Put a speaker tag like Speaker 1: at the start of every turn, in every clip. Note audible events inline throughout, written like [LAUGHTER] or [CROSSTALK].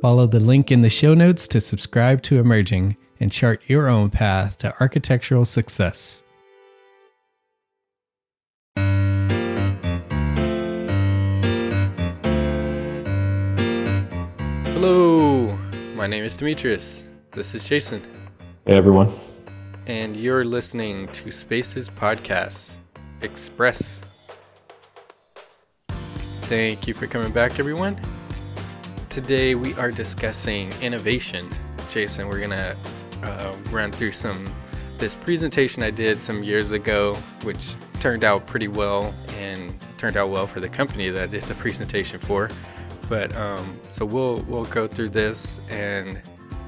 Speaker 1: Follow the link in the show notes to subscribe to Emerging and chart your own path to architectural success. Hello, my name is Demetrius. This is Jason,
Speaker 2: Hey everyone.
Speaker 1: and you're listening to Spaces Podcasts Express. Thank you for coming back, everyone. Today we are discussing innovation. Jason, we're gonna uh, run through some this presentation I did some years ago, which turned out pretty well and turned out well for the company that I did the presentation for. But um, so we'll we'll go through this and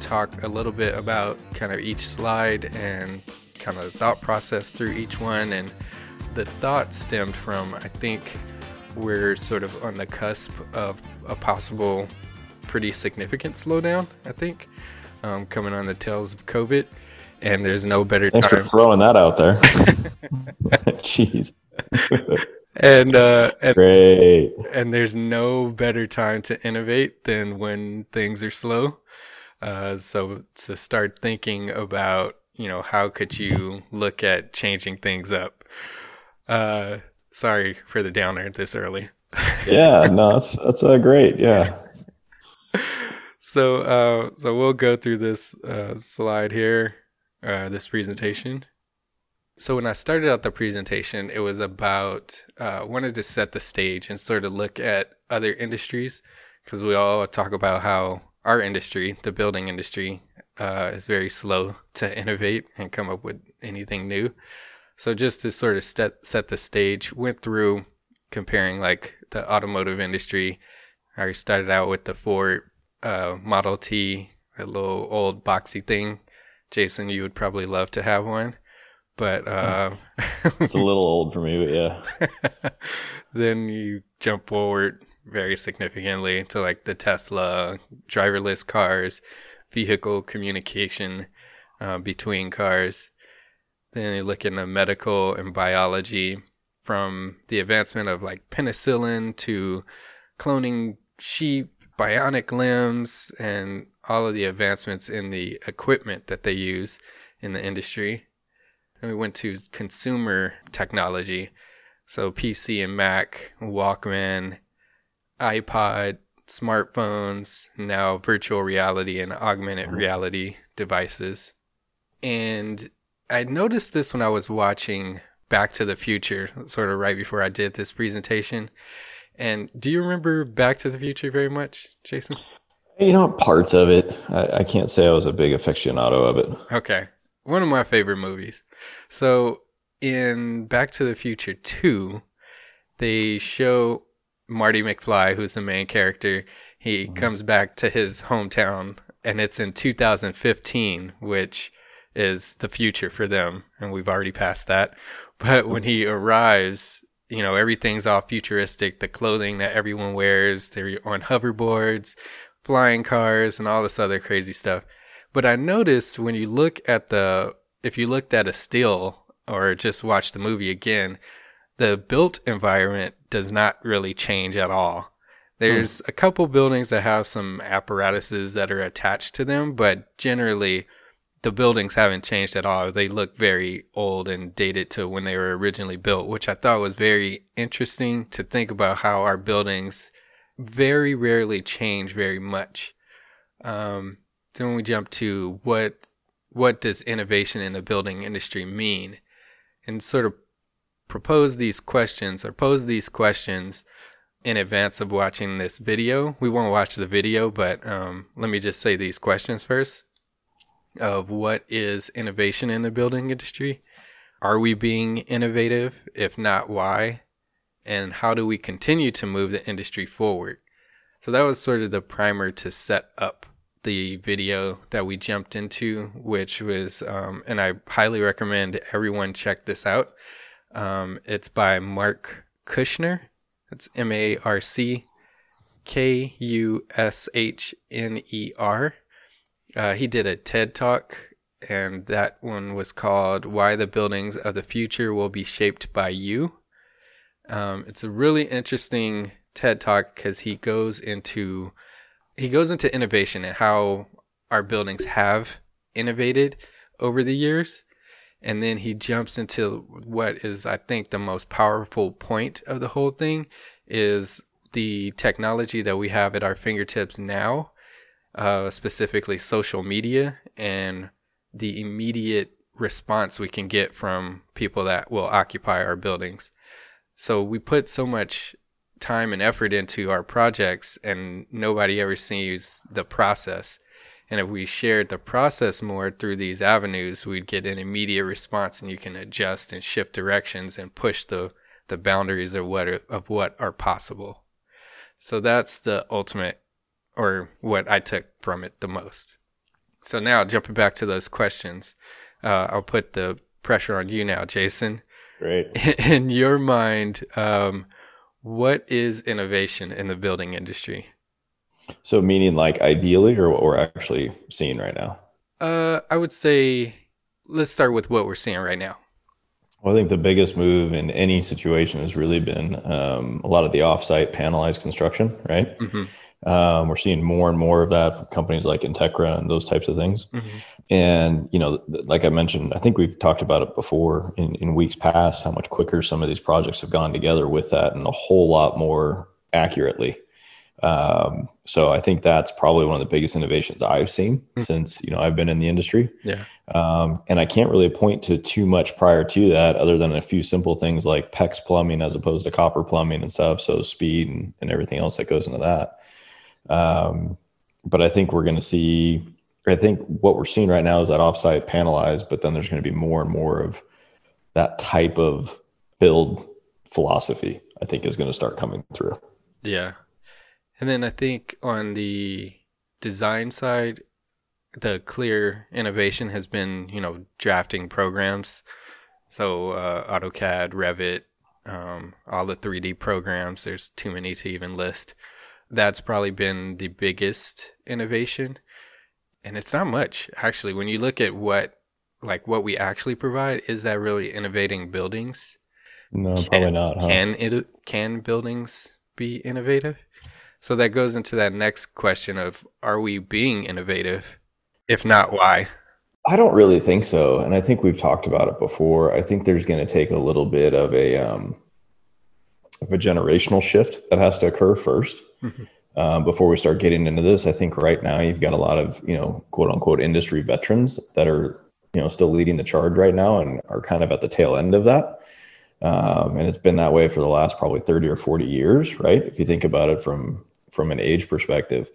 Speaker 1: talk a little bit about kind of each slide and kind of the thought process through each one. And the thought stemmed from I think we're sort of on the cusp of a possible pretty significant slowdown. I think um, coming on the tails of COVID, and there's no better
Speaker 2: Thanks for
Speaker 1: time.
Speaker 2: throwing that out there. [LAUGHS] [LAUGHS] Jeez.
Speaker 1: and uh, and
Speaker 2: Great.
Speaker 1: and there's no better time to innovate than when things are slow. Uh, so to start thinking about, you know, how could you look at changing things up? Uh, sorry for the downer this early.
Speaker 2: Yeah, no, that's that's uh, great. Yeah. [LAUGHS]
Speaker 1: So, uh, so we'll go through this uh, slide here, uh, this presentation. So when I started out the presentation, it was about uh, wanted to set the stage and sort of look at other industries because we all talk about how our industry, the building industry, uh, is very slow to innovate and come up with anything new. So just to sort of set set the stage, went through comparing like the automotive industry. I started out with the Ford uh, Model T, a little old boxy thing. Jason, you would probably love to have one, but uh,
Speaker 2: It's a [LAUGHS] little old for me, but yeah. [LAUGHS]
Speaker 1: then you jump forward very significantly to like the Tesla, driverless cars, vehicle communication uh, between cars. Then you look into medical and biology from the advancement of like penicillin to cloning sheep, bionic limbs, and all of the advancements in the equipment that they use in the industry. And we went to consumer technology. So PC and Mac, Walkman, iPod, smartphones, now virtual reality and augmented mm-hmm. reality devices. And I noticed this when I was watching Back to the Future, sort of right before I did this presentation. And do you remember Back to the Future very much, Jason?
Speaker 2: You know, parts of it. I, I can't say I was a big aficionado of it.
Speaker 1: Okay. One of my favorite movies. So in Back to the Future 2, they show Marty McFly, who's the main character. He mm-hmm. comes back to his hometown, and it's in 2015, which is the future for them, and we've already passed that. But when he arrives, you know everything's all futuristic. The clothing that everyone wears, they're on hoverboards, flying cars, and all this other crazy stuff. But I noticed when you look at the, if you looked at a still or just watch the movie again, the built environment does not really change at all. There's hmm. a couple buildings that have some apparatuses that are attached to them, but generally the buildings haven't changed at all. They look very old and dated to when they were originally built, which I thought was very interesting to think about how our buildings very rarely change very much. Um, then we jump to what what does innovation in the building industry mean, and sort of propose these questions or pose these questions in advance of watching this video. We won't watch the video, but um, let me just say these questions first of what is innovation in the building industry? Are we being innovative? If not, why? And how do we continue to move the industry forward? So that was sort of the primer to set up the video that we jumped into, which was, um, and I highly recommend everyone check this out. Um, it's by Marc Kushner. It's M A R C K U S H N E R. Uh, he did a TED talk, and that one was called "Why the Buildings of the Future Will Be Shaped by You." Um, it's a really interesting TED talk because he goes into he goes into innovation and how our buildings have innovated over the years. And then he jumps into what is, I think, the most powerful point of the whole thing is the technology that we have at our fingertips now, uh, specifically social media and the immediate response we can get from people that will occupy our buildings. So we put so much time and effort into our projects and nobody ever sees the process. And if we shared the process more through these avenues, we'd get an immediate response and you can adjust and shift directions and push the, the boundaries of what, of what are possible. So that's the ultimate or what I took from it the most. So now jumping back to those questions, uh, I'll put the pressure on you now, Jason.
Speaker 2: Great. [LAUGHS]
Speaker 1: In your mind, um, what is innovation in the building industry?
Speaker 2: So, meaning like ideally, or what we're actually seeing right now?
Speaker 1: Uh, I would say let's start with what we're seeing right now.
Speaker 2: Well, I think the biggest move in any situation has really been um, a lot of the offsite panelized construction, right?
Speaker 1: Mm-hmm.
Speaker 2: Um, we're seeing more and more of that from companies like Integra and those types of things.
Speaker 1: Mm-hmm.
Speaker 2: And, you know, like I mentioned, I think we've talked about it before in, in weeks past, how much quicker some of these projects have gone together with that and a whole lot more accurately. Um, so I think that's probably one of the biggest innovations I've seen
Speaker 1: Mm.
Speaker 2: since, you know, I've been in the industry.
Speaker 1: Yeah.
Speaker 2: Um, and I can't really point to too much prior to that other than a few simple things like PEX plumbing as opposed to copper plumbing and stuff. So speed and, and everything else that goes into that. Um, but I think we're going to see, I think what we're seeing right now is that offsite panelized, but then there's going to be more and more of that type of build philosophy, I think is going to start coming through.
Speaker 1: Yeah. And then I think on the design side, the clear innovation has been, you know, drafting programs. So uh, AutoCAD, Revit, um, all the 3D programs. There's too many to even list. That's probably been the biggest innovation. And it's not much, actually. When you look at what, like, what we actually provide, is that really innovating buildings?
Speaker 2: No,
Speaker 1: Can-
Speaker 2: probably not. Huh?
Speaker 1: Can it can buildings be innovative? So that goes into that next question of are we being innovative? If not, why?
Speaker 2: I don't really think so, and I think we've talked about it before. I think there's going to take a little bit of a um, of a generational shift that has to occur 1st
Speaker 1: Mhm.
Speaker 2: um, before we start getting into this. I think right now you've got a lot of you know quote unquote industry veterans that are you know still leading the charge right now and are kind of at the tail end of that. Um, and it's been that way for the last probably 30 or 40 years, right? If you think about it from from an age perspective.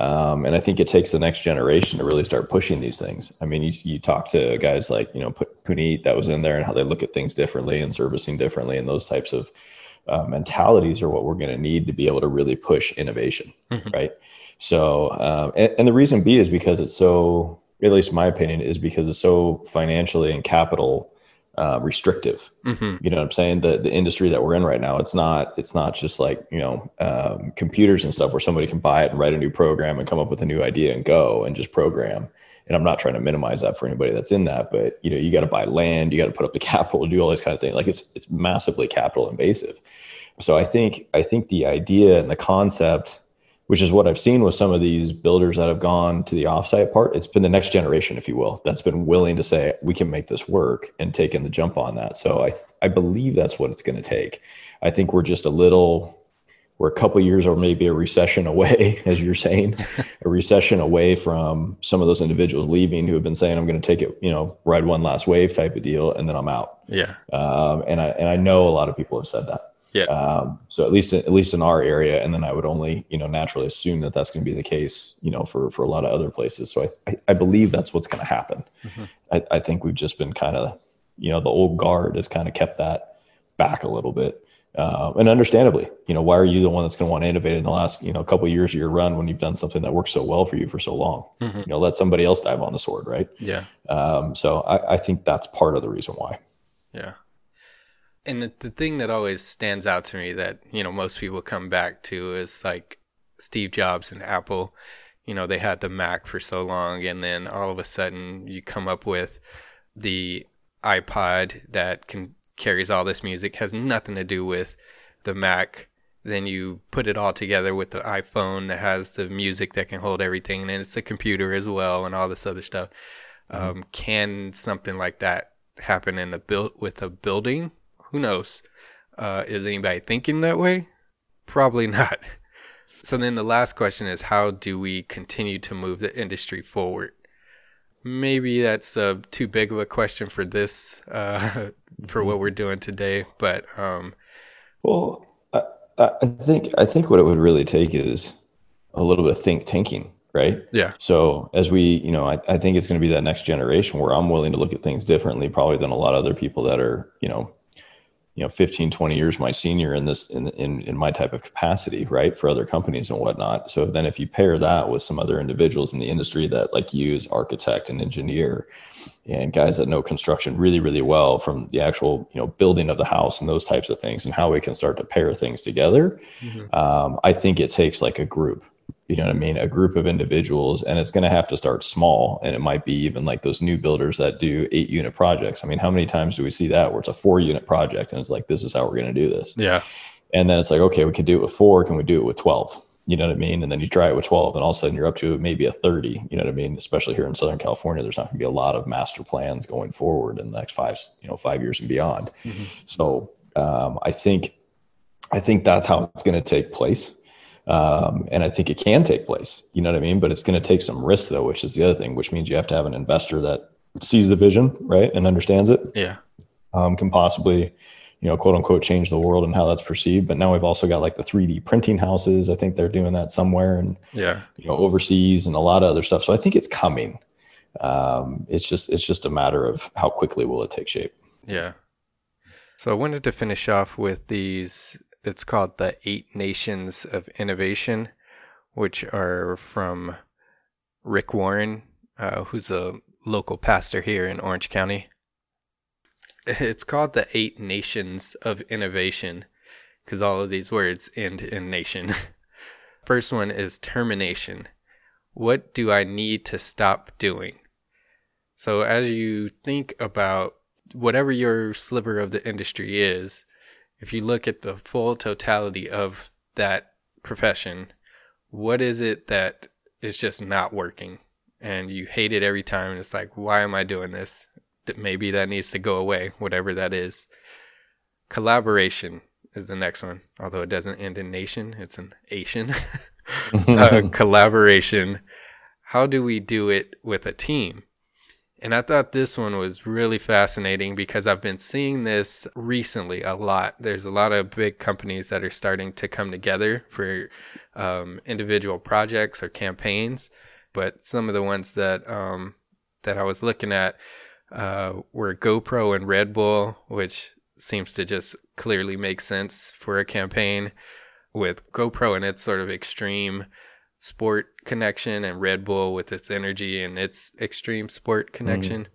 Speaker 2: Um, and I think it takes the next generation to really start pushing these things. I mean, you, you talk to guys like, you know, Puneet that was in there and how they look at things differently and servicing differently and those types of uh, mentalities are what we're going to need to be able to really push innovation,
Speaker 1: Mhm.
Speaker 2: right? So, um, and, and the reason B is because it's so, at least in my opinion, is because it's so financially and capital uh, restrictive.
Speaker 1: hmm
Speaker 2: You know what I'm saying? The the industry that we're in right now, it's not it's not just like you know um, computers and stuff where somebody can buy it and write a new program and come up with a new idea and go and just program. And I'm not trying to minimize that for anybody that's in that, but you know you got to buy land, you got to put up the [LAUGHS] capital, do all this kind of thing. Like it's it's massively capital invasive. So I think I think the idea and the concept, which is what I've seen with some of these builders that have gone to the offsite part, it's been the next generation, if you will, that's been willing to say we can make this work and taking the jump on that. So I I believe that's what it's going to take. I think we're just a little we're a couple years or maybe a recession away, [LAUGHS] as you're saying, [LAUGHS] a recession away from some of those individuals leaving who have been saying, "I'm going to take it, you know, ride one last wave" type of deal, and then I'm out.
Speaker 1: Yeah.
Speaker 2: Um, and I and I know a lot of people have said that.
Speaker 1: Yeah.
Speaker 2: Um, so at least at least in our area, and then I would only you know naturally assume that that's going to be the case, you know, for for a lot of other places. So I I, I believe that's what's going to happen.
Speaker 1: Mhm.
Speaker 2: I, I think we've just been kind of, you know, the old guard has kind of kept that back a little bit. Uh, and understandably, you know, why are you the one that's going to want to innovate in the last, you know, couple of years of your run when you've done something that worked so well for you for so long?
Speaker 1: Mhm.
Speaker 2: You know, let somebody else dive on the sword, right?
Speaker 1: Yeah.
Speaker 2: Um, so I, I think that's part of the reason why.
Speaker 1: Yeah. And the, the thing that always stands out to me that, you know, most people come back to is like Steve Jobs and Apple. You know, they had the Mac for so long, and then all of a sudden you come up with the iPod that can carries all this music, has nothing to do with the Mac. Then you put it all together with the iPhone that has the music that can hold everything, and it's a computer as well, and all this other stuff. Um, can something like that happen in a build with a building? Who knows? Uh, is anybody thinking that way? Probably [LAUGHS] not. So then the last question is how do we continue to move the industry forward? Maybe that's uh, too big of a question for this, uh, [LAUGHS] for what we're doing today. But um,
Speaker 2: Well, I, I think I think what it would really take is a little bit of think tanking, right?
Speaker 1: yeah,
Speaker 2: So as we, you know, I, I think it's going to be that next generation where I'm willing to look at things differently, probably than a lot of other people that are, you know, you know, 15, 20 years my senior in this, in, in, in my type of capacity, right. For other companies and whatnot. So then if you pair that with some other individuals in the industry that like use architect and engineer and guys that know construction really, really well from the actual, you know, building of the house and those types of things and how we can start to pair things together. Um, I think it takes like a group, you know what I mean? A group of individuals, and it's going to have to start small. And it might be even like those new builders that do eight unit projects. I mean, how many times do we see that where it's a four unit project and it's like, this is how we're going to do this?
Speaker 1: yeah,
Speaker 2: And then it's like, okay, we can do it with four. Can we do it with 12? You know what I mean? And then you try it with 12, and all of a sudden you're up to maybe a 30. You know what I mean? Especially here in Southern California, there's not going to be a lot of master plans going forward in the next five, you know, five years and beyond. So um, I think, I think that's how it's going to take place. Um, and I think it can take place. You know what I mean? But it's going to take some risk, though, which is the other thing, which means you have to have an investor that sees the vision, right, and understands it
Speaker 1: yeah,
Speaker 2: um, can possibly, you know, quote unquote, change the world and how that's perceived. But now we've also got like the 3D printing houses. I think they're doing that somewhere and,
Speaker 1: yeah.
Speaker 2: you know, overseas and a lot of other stuff. So I think it's coming. Um, it's just, it's just a matter of how quickly will it take shape.
Speaker 1: Yeah. So I wanted to finish off with these. It's called the Eight Nations of Innovation, which are from Rick Warren, uh, who's a local pastor here in Orange County. [LAUGHS] It's called the Eight Nations of Innovation because all of these words end in nation. [LAUGHS] First one is termination. What do I need to stop doing? So as you think about whatever your sliver of the industry is, if you look at the full totality of that profession, what is it that is just not working and you hate it every time and it's like, why am I doing this? That maybe that needs to go away, whatever that is. Collaboration is the next one, although it doesn't end in nation, it's an Asian. [LAUGHS] [LAUGHS] uh, collaboration. How do we do it with a team? And I thought this one was really fascinating because I've been seeing this recently a lot. There's a lot of big companies that are starting to come together for um, individual projects or campaigns, but some of the ones that um, that I was looking at uh, were GoPro and Red Bull, which seems to just clearly make sense for a campaign with GoPro and its sort of extreme sport connection and Red Bull with its energy and its extreme sport connection.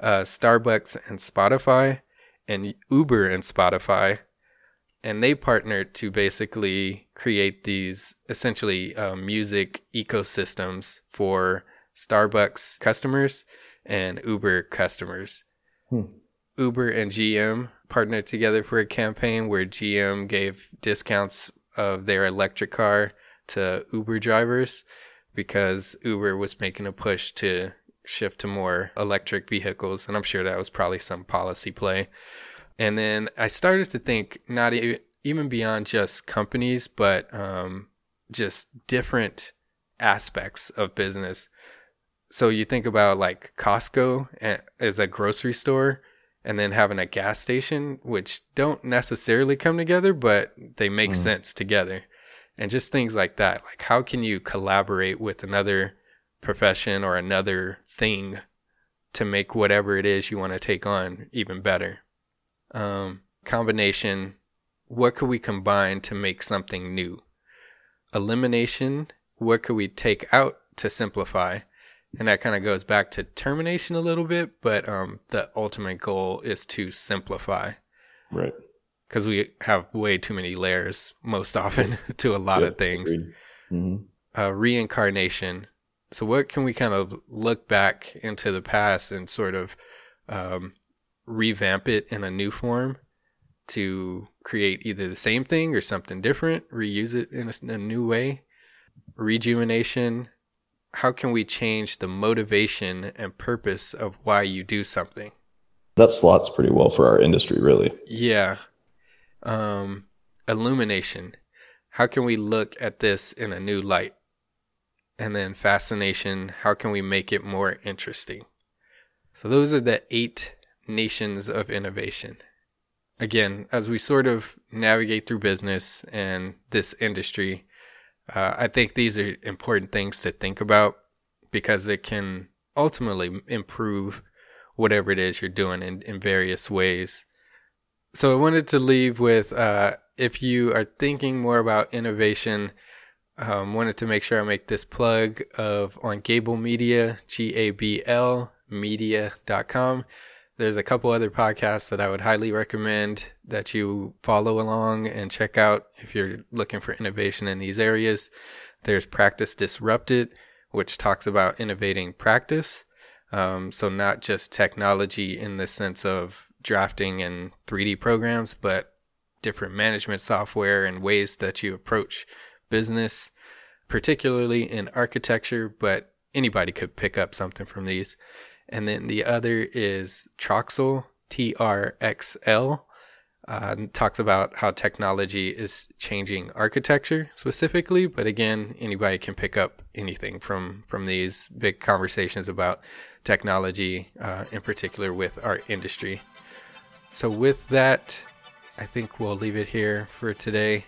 Speaker 1: Uh, Starbucks and Spotify and Uber and Spotify. And they partnered to basically create these essentially uh, music ecosystems for Starbucks customers and Uber customers.
Speaker 2: Hmm.
Speaker 1: Uber and GM partnered together for a campaign where GM gave discounts of their electric car to Uber drivers because Uber was making a push to shift to more electric vehicles. And I'm sure that was probably some policy play. And then I started to think not e- even beyond just companies, but um, just different aspects of business. So you think about like Costco as a grocery store and then having a gas station, which don't necessarily come together, but they make
Speaker 2: Mm.
Speaker 1: sense together. And just things like that. Like, how can you collaborate with another profession or another thing to make whatever it is you want to take on even better? Um, combination, what could we combine to make something new? Elimination, what could we take out to simplify? And that kind of goes back to termination a little bit, but um, the ultimate goal is to simplify
Speaker 2: Right.
Speaker 1: Because we have way too many layers most [LAUGHS] often to a lot of things.
Speaker 2: hmm
Speaker 1: Uh, reincarnation. So, what can we kind of look back into the past and sort of um, revamp it in a new form to create either the same thing or something different, reuse it in a new way? Rejuvenation. How can we change the motivation and purpose of why you do something?
Speaker 2: That slots pretty well for our industry, really.
Speaker 1: Yeah. Um, illumination. How can we look at this in a new light? And then fascination. How can we make it more interesting? So those are the eight nations of innovation. Again, as we sort of navigate through business and this industry, uh, I think these are important things to think about because it can ultimately improve whatever it is you're doing in, in various ways. So I wanted to leave with uh, if you are thinking more about innovation, um, wanted to make sure I make this plug of on Gabl Media, G A B L media.com. There's a couple other podcasts that I would highly recommend that you follow along and check out if you're looking for innovation in these areas. There's Practice Disrupted, which talks about innovating practice. Um, so not just technology in the sense of drafting and 3D programs, but different management software and ways that you approach business, particularly in architecture, but anybody could pick up something from these. And then the other is Troxel, T R X L. Uh, talks about how technology is changing architecture specifically, but again, anybody can pick up anything from from these big conversations about technology, uh, in particular with our industry. So, with that, I think we'll leave it here for today.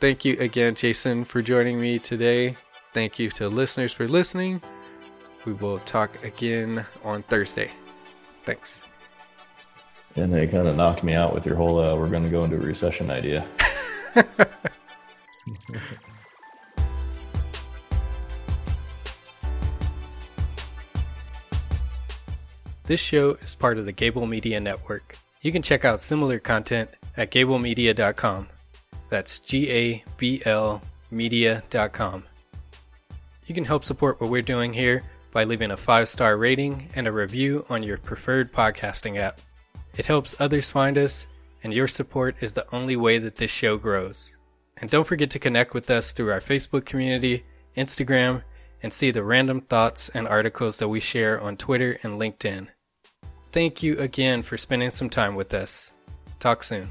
Speaker 1: Thank you again, Jason, for joining me today. Thank you to listeners for listening. We will talk again on Thursday. Thanks.
Speaker 2: And they kind of knocked me out with your whole uh, we're going to go into a recession idea. [LAUGHS]
Speaker 1: This show is part of the Gabl Media Network. You can check out similar content at gablmedia.com. That's G A B L media.com. You can help support what we're doing here by leaving a five star rating and a review on your preferred podcasting app. It helps others find us, and your support is the only way that this show grows. And don't forget to connect with us through our Facebook community, Instagram, and see the random thoughts and articles that we share on Twitter and LinkedIn. Thank you again for spending some time with us. Talk soon.